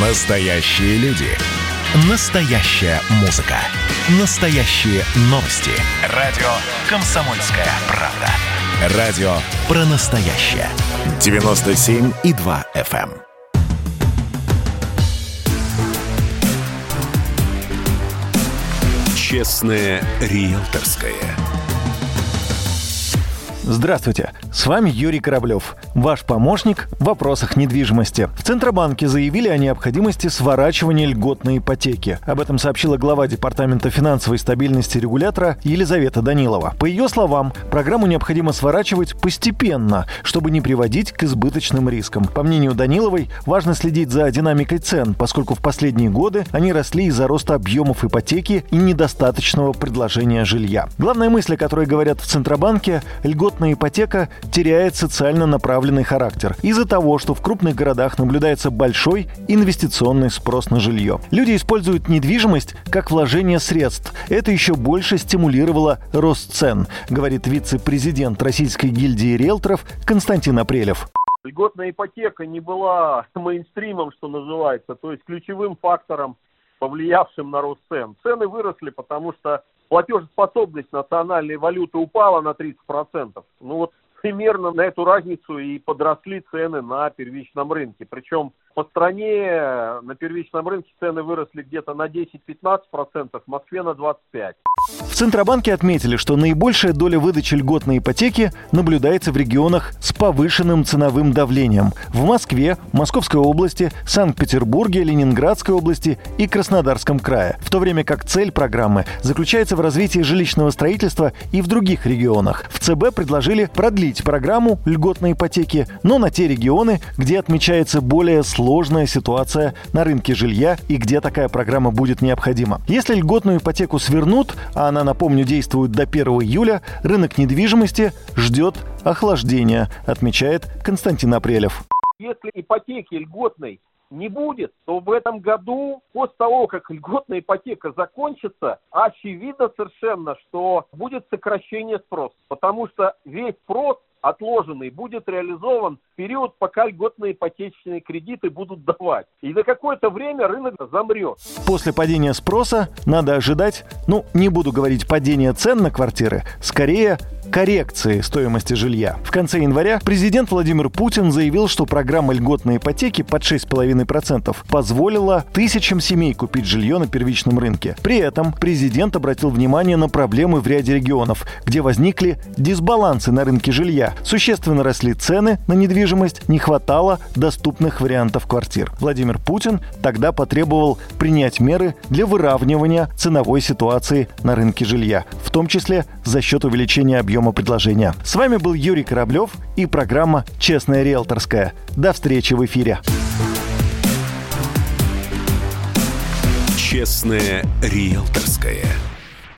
Настоящие люди. Настоящая музыка. Настоящие новости. Радио «Комсомольская правда». Радио про настоящее. 97,2 FM. Честное риэлторское. Здравствуйте, с вами Юрий Кораблев, ваш помощник в вопросах недвижимости. В Центробанке заявили о необходимости сворачивания льготной ипотеки. Об этом сообщила глава Департамента финансовой стабильности регулятора Елизавета Данилова. По ее словам, программу необходимо сворачивать постепенно, чтобы не приводить к избыточным рискам. По мнению Даниловой, важно следить за динамикой цен, поскольку в последние годы они росли из-за роста объемов ипотеки и недостаточного предложения жилья. Главная мысль, о которой говорят в Центробанке – льготная льготная ипотека теряет социально направленный характер из-за того, что в крупных городах наблюдается большой инвестиционный спрос на жилье. Люди используют недвижимость как вложение средств. Это еще больше стимулировало рост цен, говорит вице-президент Российской гильдии риэлторов Константин Апрелев. Льготная ипотека не была мейнстримом, что называется, то есть ключевым фактором, повлиявшим на рост цен. Цены выросли, потому что платежеспособность национальной валюты упала на 30%. Ну вот примерно на эту разницу и подросли цены на первичном рынке. Причем по стране на первичном рынке цены выросли где-то на 10-15%, в Москве на 25%. В Центробанке отметили, что наибольшая доля выдачи льготной ипотеки наблюдается в регионах с повышенным ценовым давлением. В Москве, Московской области, Санкт-Петербурге, Ленинградской области и Краснодарском крае. В то время как цель программы заключается в развитии жилищного строительства и в других регионах. В ЦБ предложили продлить программу льготной ипотеки, но на те регионы, где отмечается более сложная сложная ситуация на рынке жилья и где такая программа будет необходима. Если льготную ипотеку свернут, а она, напомню, действует до 1 июля, рынок недвижимости ждет охлаждения, отмечает Константин Апрелев. Если ипотеки льготной не будет, то в этом году, после того, как льготная ипотека закончится, очевидно совершенно, что будет сокращение спроса, потому что весь спрос отложенный будет реализован в период, пока льготные ипотечные кредиты будут давать. И на какое-то время рынок замрет. После падения спроса надо ожидать, ну, не буду говорить падения цен на квартиры, скорее коррекции стоимости жилья. В конце января президент Владимир Путин заявил, что программа льготной ипотеки под 6,5% позволила тысячам семей купить жилье на первичном рынке. При этом президент обратил внимание на проблемы в ряде регионов, где возникли дисбалансы на рынке жилья. Существенно росли цены на недвижимость, не хватало доступных вариантов квартир. Владимир Путин тогда потребовал принять меры для выравнивания ценовой ситуации на рынке жилья, в том числе за счет увеличения объема объема предложения. С вами был Юрий Кораблев и программа «Честная риэлторская». До встречи в эфире. «Честная риэлторская».